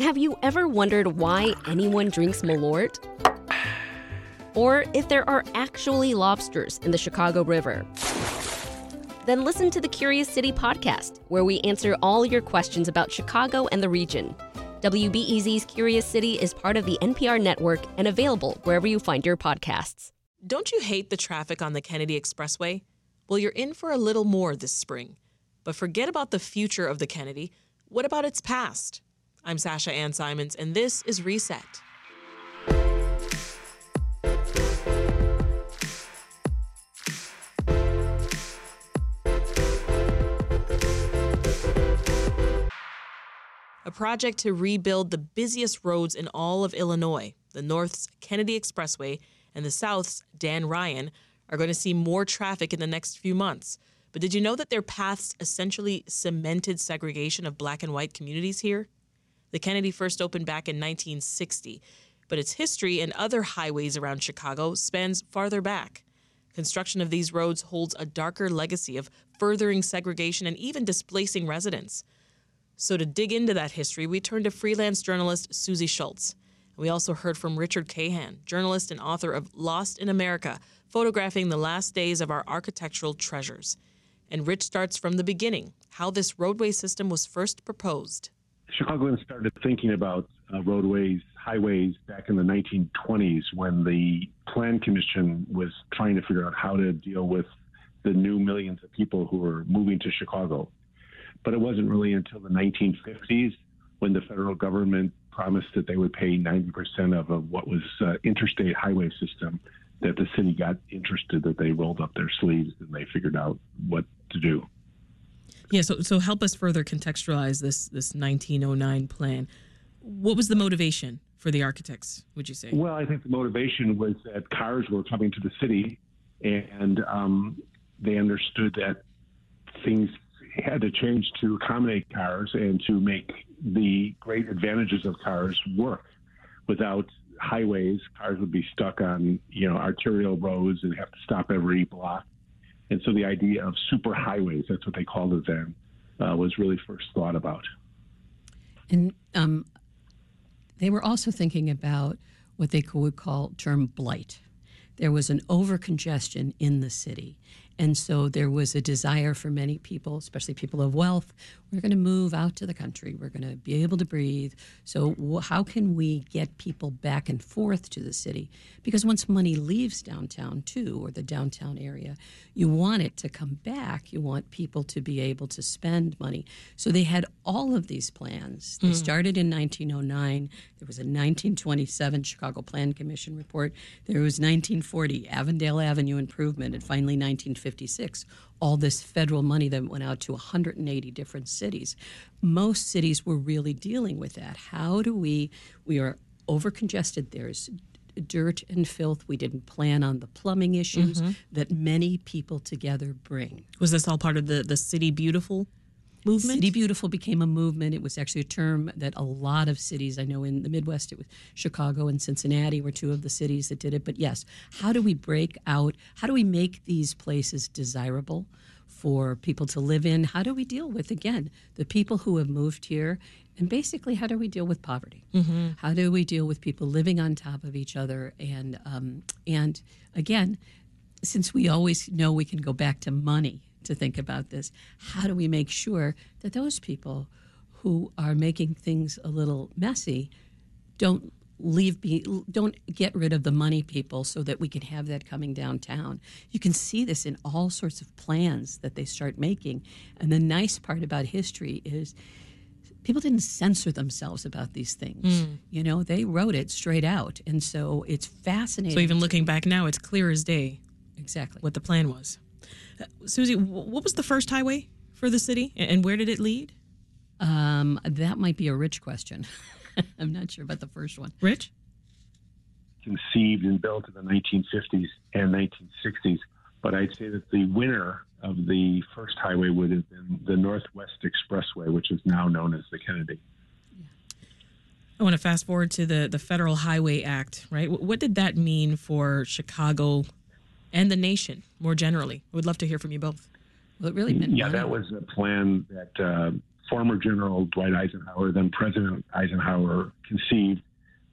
Have you ever wondered why anyone drinks Malort? Or if there are actually lobsters in the Chicago River? Then listen to the Curious City podcast, where we answer all your questions about Chicago and the region. WBEZ's Curious City is part of the NPR network and available wherever you find your podcasts. Don't you hate the traffic on the Kennedy Expressway? Well, you're in for a little more this spring. But forget about the future of the Kennedy. What about its past? I'm Sasha Ann Simons, and this is Reset. A project to rebuild the busiest roads in all of Illinois, the North's Kennedy Expressway and the South's Dan Ryan, are going to see more traffic in the next few months. But did you know that their paths essentially cemented segregation of black and white communities here? The Kennedy first opened back in 1960, but its history and other highways around Chicago spans farther back. Construction of these roads holds a darker legacy of furthering segregation and even displacing residents. So, to dig into that history, we turned to freelance journalist Susy Schultz. We also heard from Richard Cahan, journalist and author of Lost in America, photographing the last days of our architectural treasures. And Rich starts from the beginning how this roadway system was first proposed. Chicagoans started thinking about uh, roadways, highways back in the 1920s when the Plan Commission was trying to figure out how to deal with the new millions of people who were moving to Chicago. But it wasn't really until the 1950s when the federal government promised that they would pay 90% of, what was uh, interstate highway system that the city got interested that they rolled up their sleeves and they figured out what to do. Yeah, so so help us further contextualize this this 1909 plan. What was the motivation for the architects? Would you say? Well, I think the motivation was that cars were coming to the city, and um, they understood that things had to change to accommodate cars and to make the great advantages of cars work. Without highways, cars would be stuck on you know arterial roads and have to stop every block. And so the idea of super highways, that's what they called it then, uh, was really first thought about. And um, they were also thinking about what they would call term blight. There was an overcongestion in the city. And so there was a desire for many people, especially people of wealth, we're going to move out to the country. We're going to be able to breathe. So, how can we get people back and forth to the city? Because once money leaves downtown, too, or the downtown area, you want it to come back. You want people to be able to spend money. So, they had all of these plans. They mm. started in 1909. There was a 1927 Chicago Plan Commission report. There was 1940 Avondale Avenue improvement, and finally 1956 all this federal money that went out to 180 different cities. Most cities were really dealing with that. How do we, we are overcongested. There's dirt and filth. We didn't plan on the plumbing issues mm-hmm. that many people together bring. Was this all part of the, the City Beautiful movement? City Beautiful became a movement. It was actually a term that a lot of cities, I know in the Midwest, it was Chicago and Cincinnati were two of the cities that did it. But yes, how do we break out? How do we make these places desirable? For people to live in, how do we deal with again the people who have moved here, and basically how do we deal with poverty? Mm-hmm. How do we deal with people living on top of each other? And um, and again, since we always know we can go back to money to think about this. How do we make sure that those people who are making things a little messy don't leave be don't get rid of the money people so that we can have that coming downtown? You can see this in all sorts of plans that they start making. And the nice part about history is people didn't censor themselves about these things. Mm. you know they wrote it straight out. And so it's fascinating. So even looking back now it's clear as day exactly. what the plan was Susy, what was the first highway for the city, and where did it lead? Um, that might be a rich question. I'm not sure about the first one. Rich? Conceived and built in the 1950s and 1960s, but I'd say that the winner of the first highway would have been the Northwest Expressway, which is now known as the Kennedy. I want to fast forward to the, the Federal Highway Act, right? What did that mean for Chicago and the nation more generally? We'd love to hear from you both. Well, it really meant yeah, that was a plan that uh, former General Dwight Eisenhower, then President Eisenhower, conceived.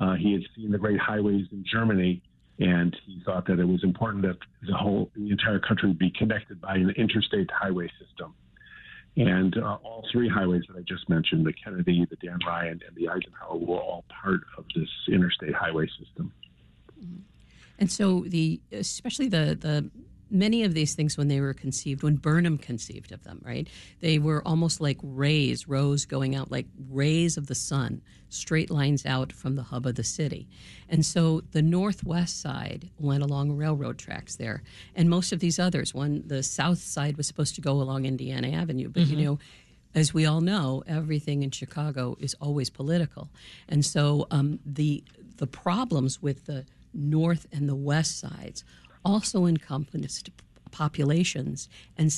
Uh, he had seen the great highways in Germany, and he thought that it was important that the whole, the entire country be connected by an interstate highway system. And uh, all three highways that I just mentioned, the Kennedy, the Dan Ryan, and the Eisenhower, were all part of this interstate highway system. And so the especially the the many of these things when they were conceived, when Burnham conceived of them, right? They were almost like rays, rows going out like rays of the sun, straight lines out from the hub of the city. And so the northwest side went along railroad tracks there. And most of these others, one, the south side was supposed to go along Indiana Avenue, but you know, as we all know, everything in Chicago is always political, and so um, the the problems with the north and the west sides also encompassed populations and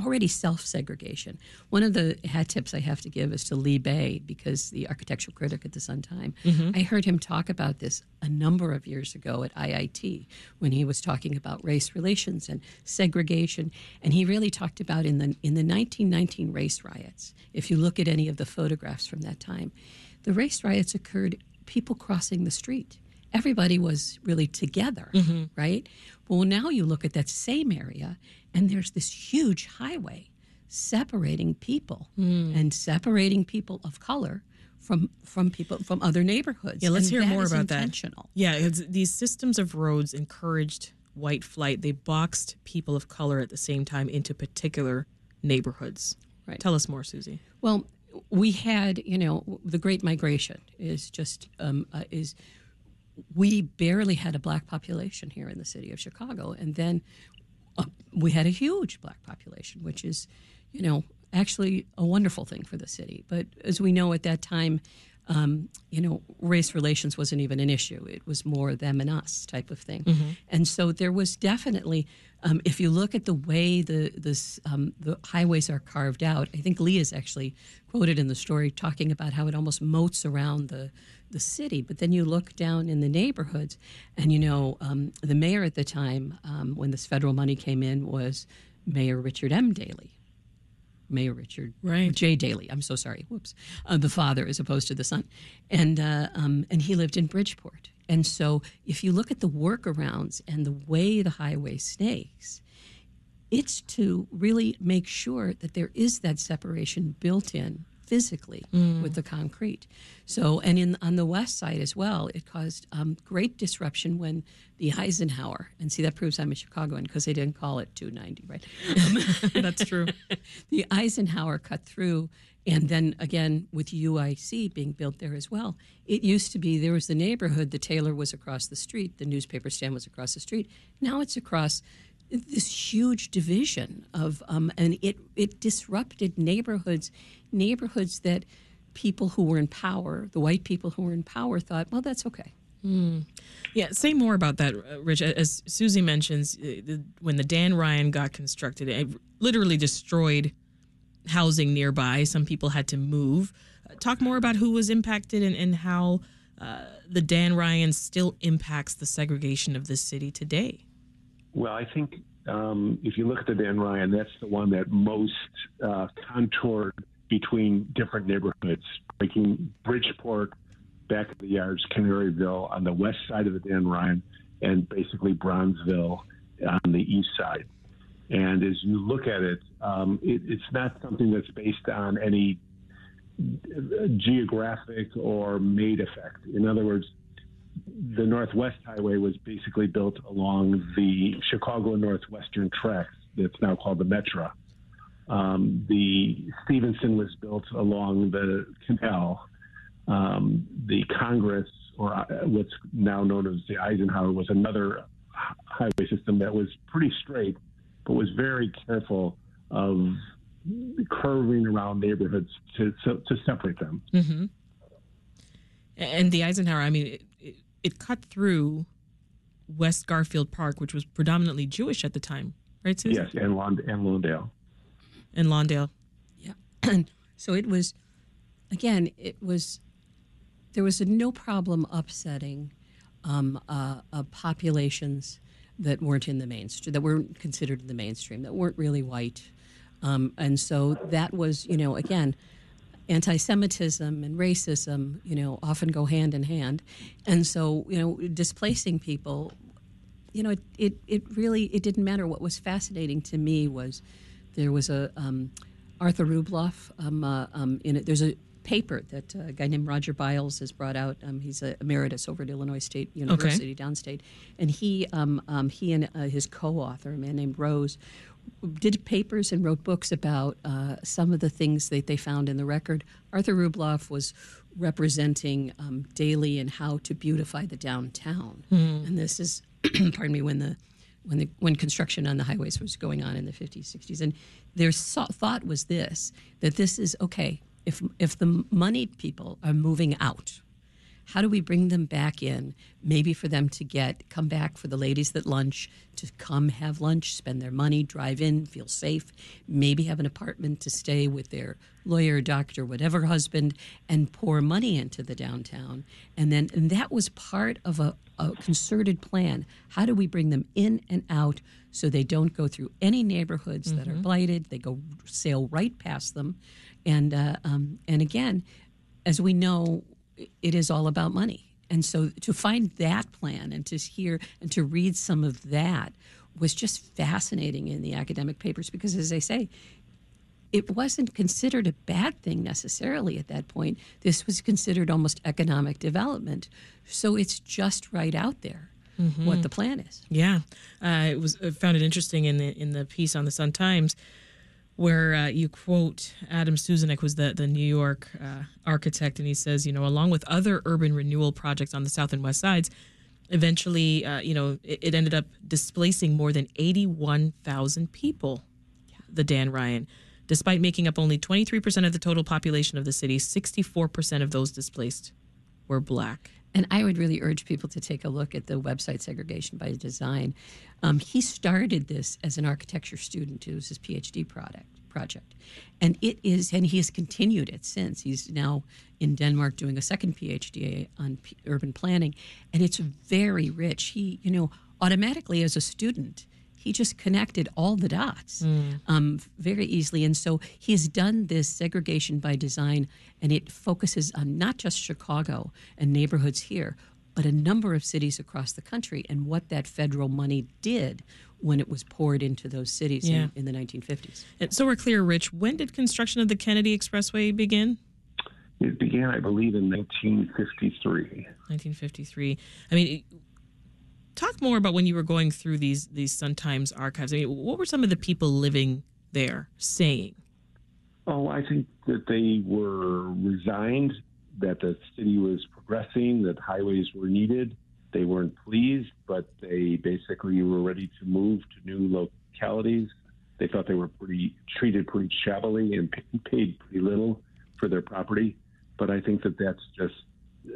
already self segregation. One of the hat tips I have to give is to Lee Bey, because the architectural critic at the Sun Time. Mm-hmm. I heard him talk about this a number of years ago at IIT when he was talking about race relations and segregation. And he really talked about in the, in the 1919 race riots, if you look at any of the photographs from that time, the race riots occurred people crossing the street everybody was really together, right? Well, now you look at that same area, and there's this huge highway separating people and separating people of color from from people from other neighborhoods. Yeah, let's And hear more about that. Yeah, it's, these systems of roads encouraged white flight. They boxed people of color at the same time into particular neighborhoods. Right. Tell us more, Susy. Well, we had, you know, the Great Migration is just um, uh, is we barely had a black population here in the city of Chicago, and then uh, we had a huge black population, which is, you know, actually a wonderful thing for the city. But as we know at that time, um, you know, race relations wasn't even an issue. It was more them and us type of thing. And so there was definitely, um, if you look at the way the this, um, the highways are carved out, I think Lee is actually quoted in the story talking about how it almost moats around the the city. But then you look down in the neighborhoods, and you know, um, the mayor at the time um, when this federal money came in was Mayor Richard M. Daley. Mayor Richard Right. J. Daley. I'm so sorry. Whoops. Uh, the father as opposed to the son, and uh, um, and he lived in Bridgeport. And so, if you look at the workarounds and the way the highway snakes, it's to really make sure that there is that separation built in physically with the concrete. So, and in on the west side as well, it caused um, great disruption when the Eisenhower, and see that proves I'm a Chicagoan because they didn't call it 290, right? That's true. the Eisenhower cut through, and then again with UIC being built there as well. It used to be there was the neighborhood, the tailor was across the street, the newspaper stand was across the street. Now it's across this huge division of, um, and it it disrupted neighborhoods, neighborhoods that people who were in power, the white people who were in power, thought, well, that's okay. Yeah, say more about that, uh, Rich. As Susy mentions, uh, the, when the Dan Ryan got constructed, it literally destroyed housing nearby. Some people had to move. Uh, talk more about who was impacted and, and how uh, the Dan Ryan still impacts the segregation of this city today. Well, I think um, if you look at the Dan Ryan, that's the one that most uh, contoured between different neighborhoods, making Bridgeport, back of the yards, Canaryville on the west side of the Dan Ryan, and basically Bronzeville on the east side. And as you look at it, um, it it's not something that's based on any geographic or made effect. In other words, the Northwest Highway was basically built along the Chicago Northwestern tracks that's now called the Metra. Um, the Stevenson was built along the canal. Um, the Congress, or uh, what's now known as the Eisenhower, was another highway system that was pretty straight, but was very careful of curving around neighborhoods to, to, to separate them. And the Eisenhower, I mean, it, it, it cut through West Garfield Park, which was predominantly Jewish at the time, right, Susy? Yes, and, Lond- and Lawndale. And Lawndale. Yeah. And so it was, again, it was, there was no problem upsetting um, uh, uh, populations that weren't in the mainstream, that weren't considered in the mainstream, that weren't really white. Um, and so that was, you know, again, anti-Semitism and racism, you know, often go hand in hand, and so you know, displacing people, you know, it it, it really it didn't matter. What was fascinating to me was there was a um, Arthur Rubloff um, uh, um, in it. There's a paper that uh, a guy named Roger Biles has brought out. Um, he's a emeritus over at Illinois State University okay. downstate, and he um, um, he and uh, his co-author, a man named Rose, did papers and wrote books about uh, some of the things that they found in the record. Arthur Rubloff was representing um, Daley and how to beautify the downtown, mm. and this is, pardon me, when the when the when construction on the highways was going on in the 50s, 60s, and their thought was this: that this is okay if if the moneyed people are moving out how do we bring them back in? Maybe for them to get come back for the ladies that lunch to come have lunch, spend their money, drive in, feel safe, maybe have an apartment to stay with their lawyer, doctor, whatever husband, and pour money into the downtown. And then and that was part of a, a concerted plan. How do we bring them in and out so they don't go through any neighborhoods mm-hmm. that are mm-hmm. blighted? They go sail right past them, and uh, um, and again, as we know, it is all about money. And so to find that plan and to hear and to read some of that was just fascinating in the academic papers because, as I say, it wasn't considered a bad thing necessarily at that point. This was considered almost economic development. So it's just right out there. Mm-hmm. What the plan is? Yeah, uh, it was. I found it interesting in the in the piece on the Sun Times where uh, you quote Adam Susaneck, who's the, the New York uh, architect, and he says, you know, along with other urban renewal projects on the south and west sides, eventually, uh, you know, it, it, ended up displacing more than 81,000 people, the Dan Ryan. Despite making up only 23% of the total population of the city, 64% of those displaced were black. And I would really urge people to take a look at the website Segregation by Design. Um, he started this as an architecture student. It was his PhD product project, and it is, and he has continued it since. He's now in Denmark doing a second PhD on P- urban planning, and it's very rich. He, you know, automatically as a student, he just connected all the dots mm. um, very easily. And so he has done this segregation by design, and it focuses on not just Chicago and neighborhoods here, but a number of cities across the country and what that federal money did when it was poured into those cities yeah. in, in, the 1950s. And so we're clear, Rich, when did construction of the Kennedy Expressway begin? It began, I believe, in 1953. 1953. I mean, talk more about when you were going through these these Sun Times archives. I mean, what were some of the people living there saying? Oh, I think that they were resigned that the city was progressing, that highways were needed. They weren't pleased, but they basically were ready to move to new localities. They thought they were pretty treated pretty shabbily and paid pretty little for their property. But I think that that's just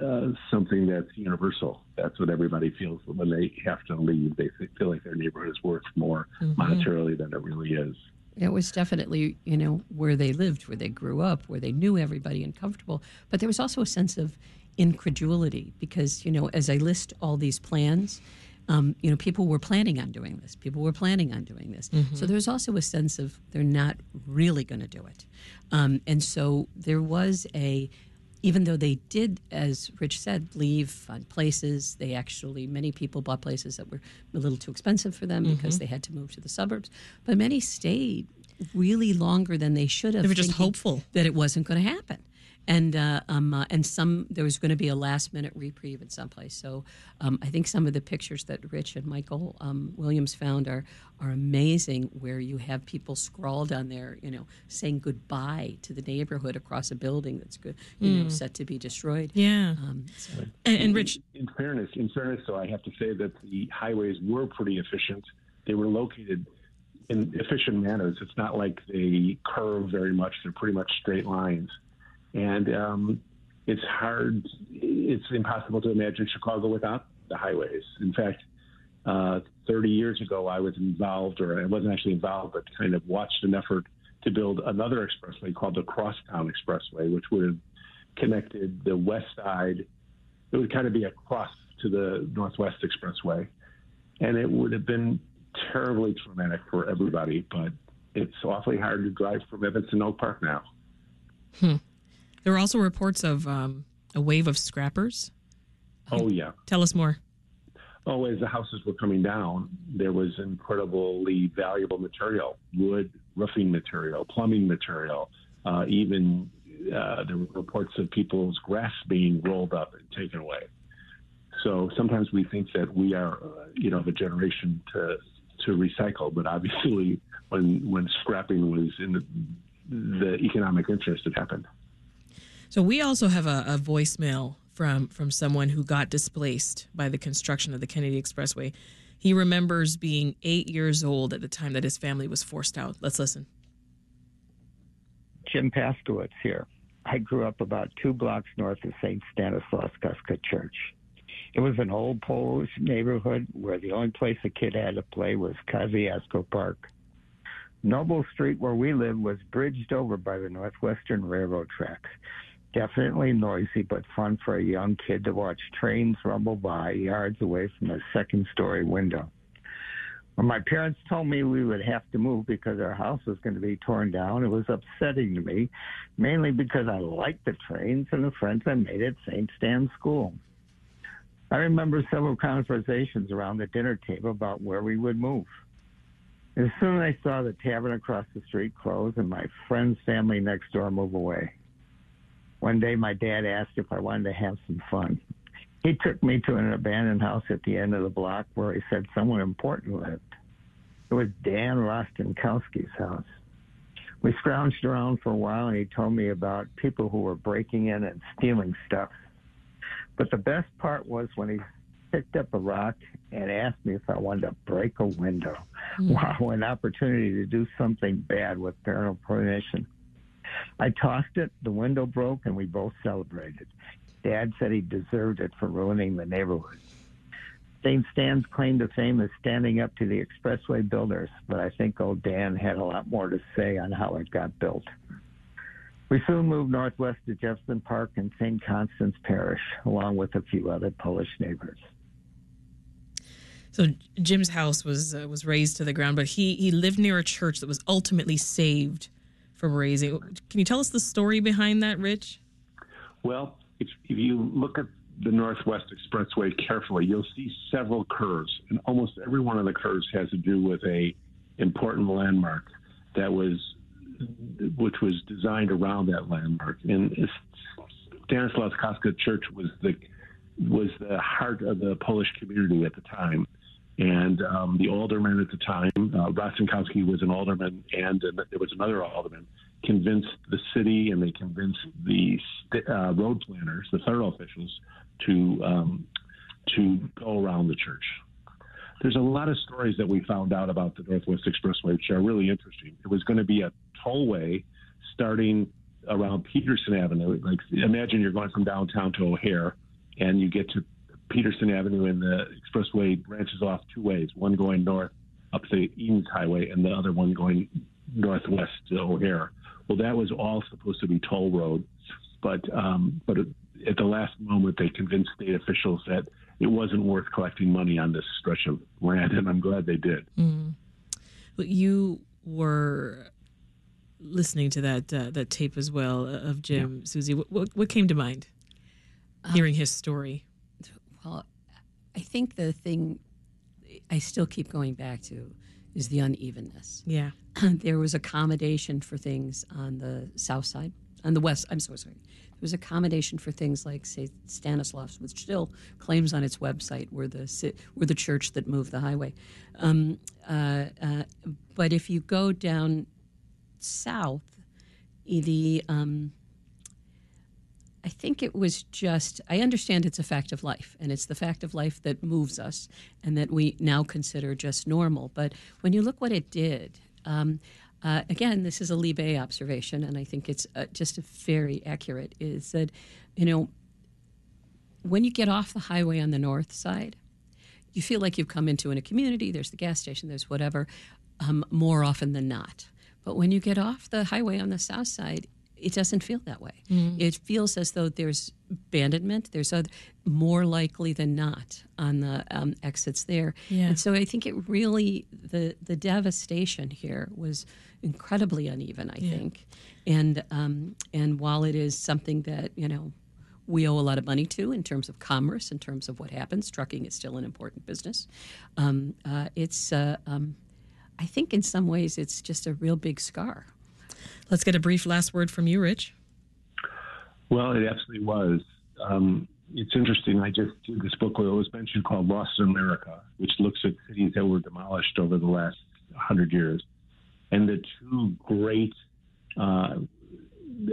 uh, something that's universal. That's what everybody feels when they have to leave. They feel like their neighborhood is worth more mm-hmm. monetarily than it really is. It was definitely, you know, where they lived, where they grew up, where they knew everybody and comfortable. But there was also a sense of incredulity because, you know, as I list all these plans, um, you know, people were planning on doing this. People were planning on doing this. Mm-hmm. So there was also a sense of they're not really going to do it. Um, and so there was a even though they did, as Rich said, leave on places, they actually, many people bought places that were a little too expensive for them mm-hmm. because they had to move to the suburbs. But many stayed really longer than they should have. They were just hopeful that it wasn't going to happen and uh, um, uh, and some there was going to be a last minute reprieve in some place. So um, I think some of the pictures that Rich and Michael um, Williams found are are amazing, where you have people scrawled on there, you know, saying goodbye to the neighborhood across a building that's good, you mm. know, hmm. set to be destroyed. Yeah. Um, so. And, and, Rich, in fairness, in fairness, though, I have to say that the highways were pretty efficient. They were located in efficient manners. It's not like they curve very much; they're pretty much straight lines and um, it's hard. It's impossible to imagine Chicago without the highways. In fact, uh, 30 years ago, I was involved, or I wasn't actually involved, but kind of watched an effort to build another expressway called the Crosstown Expressway, which would have connected the west side. It would kind of be a cross to the Northwest Expressway, and it would have been terribly traumatic for everybody. But it's awfully hard to drive from Evanston Oak Park now. Hmm. There were also reports of um, a wave of scrappers. Oh yeah. Tell us more. Oh, as the houses were coming down, there was incredibly valuable material: wood, roofing material, plumbing material, uh, even uh, there were reports of people's grass being rolled up and taken away. So sometimes we think that we are, uh, you know, the generation to to recycle, but obviously, when when scrapping was in the, the economic interest, it happened. So we also have a, a voicemail from from someone who got displaced by the construction of the Kennedy Expressway. He remembers being eight years old at the time that his family was forced out. Let's listen. Jim Paskowitz here. I grew up about two blocks north of St. Stanislaus Kostka Church. It was an old Polish neighborhood where the only place a kid had to play was Kosciuszko Park. Noble Street, where we lived, was bridged over by the Northwestern Railroad tracks. Definitely noisy, but fun for a young kid to watch trains rumble by yards away from a second story window. When my parents told me we would have to move because our house was going to be torn down, it was upsetting to me, mainly because I liked the trains and the friends I made at St. Stan's School. I remember several conversations around the dinner table about where we would move. As soon as I saw the tavern across the street close and my friend's family next door move away, one day my dad asked if I wanted to have some fun. He took me to an abandoned house at the end of the block where he said someone important lived. It was Dan Rostenkowski's house. We scrounged around for a while and he told me about people who were breaking in and stealing stuff. But the best part was when he picked up a rock and asked me if I wanted to break a window. Mm. Wow, an opportunity to do something bad with parental permission. I tossed it, the window broke, and we both celebrated. Dad said he deserved it for ruining the neighborhood. St. Stan's claim to fame is standing up to the expressway builders, but I think old Dan had a lot more to say on how it got built. We soon moved northwest to Jefferson Park and St. Constance Parish, along with a few other Polish neighbors. So Jim's house was uh, was razed to the ground, but he he lived near a church that was ultimately saved from razing. Can you tell us the story behind that, Rich? Well, if, if you look at the Northwest Expressway carefully, you'll see several curves, and almost every one of the curves has to do with a important landmark that was which was designed around that landmark. And Stanislaus Kostka Church was the was the heart of the Polish community at the time. And um, the alderman at the time, uh, was an alderman, and there was another alderman, convinced the city and they convinced the uh, road planners, the federal officials, to um, to go around the church. There's a lot of stories that we found out about the Northwest Expressway, which are really interesting. It was going to be a tollway starting around Peterson Avenue. Like, imagine you're going from downtown to O'Hare, and you get to Peterson Avenue, and the expressway branches off two ways: one going north up the Edens Highway, and the other one going northwest to O'Hare. Well, that was all supposed to be toll road, but um, but at the last moment, they convinced state officials that it wasn't worth collecting money on this stretch of land, and I'm glad they did. Mm. But you were listening to that uh, that tape as well of Jim yeah. Susy. What, what, what came to mind hearing um, his story? Well, I think the thing I still keep going back to is the unevenness. Yeah. there was accommodation for things on the south side, on the west. I'm so sorry. There was accommodation for things like, say, Stanislaus, which still claims on its website we're the we're the church that moved the highway. Um, uh, uh, but if you go down south, the um, I think it was just, I understand it's a fact of life, and it's the fact of life that moves us and that we now consider just normal. But when you look what it did, um, uh, again, this is a Lee Bey observation, and I think it's uh, just very accurate, is that, you know, when you get off the highway on the north side, you feel like you've come into in a community, there's the gas station, there's whatever, um, more often than not. But when you get off the highway on the south side, it doesn't feel that way. It feels as though there's abandonment. There's a, more likely than not on the um, exits there. Yeah. And so I think it really the the devastation here was incredibly uneven. I think, and um, and while it is something that you know we owe a lot of money to in terms of commerce, in terms of what happens, trucking is still an important business. Um, uh, it's uh, um, I think in some ways it's just a real big scar. Let's get a brief last word from you, Rich. Well, it absolutely was. Um, it's interesting. I just did this book that was mentioned called Lost in America, which looks at cities that were demolished over the last hundred years. And the two great uh,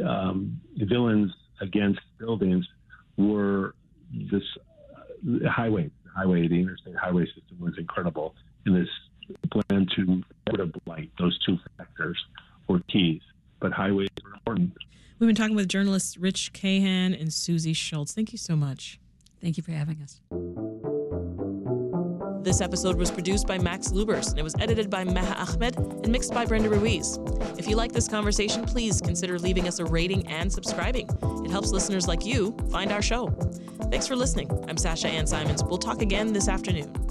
um, villains against buildings were this uh, highway. The highway, the interstate highway system was incredible. And this plan to get of blight, those two factors were keys. But highways are important. We've been talking with journalists Rich Cahan and Susy Schultz. Thank you so much. Thank you for having us. This episode was produced by Max Lubers and it was edited by Meha Ahmed and mixed by Brenda Ruiz. If you like this conversation, please consider leaving us a rating and subscribing. It helps listeners like you find our show. Thanks for listening. I'm Sasha Ann Simons. We'll talk again this afternoon.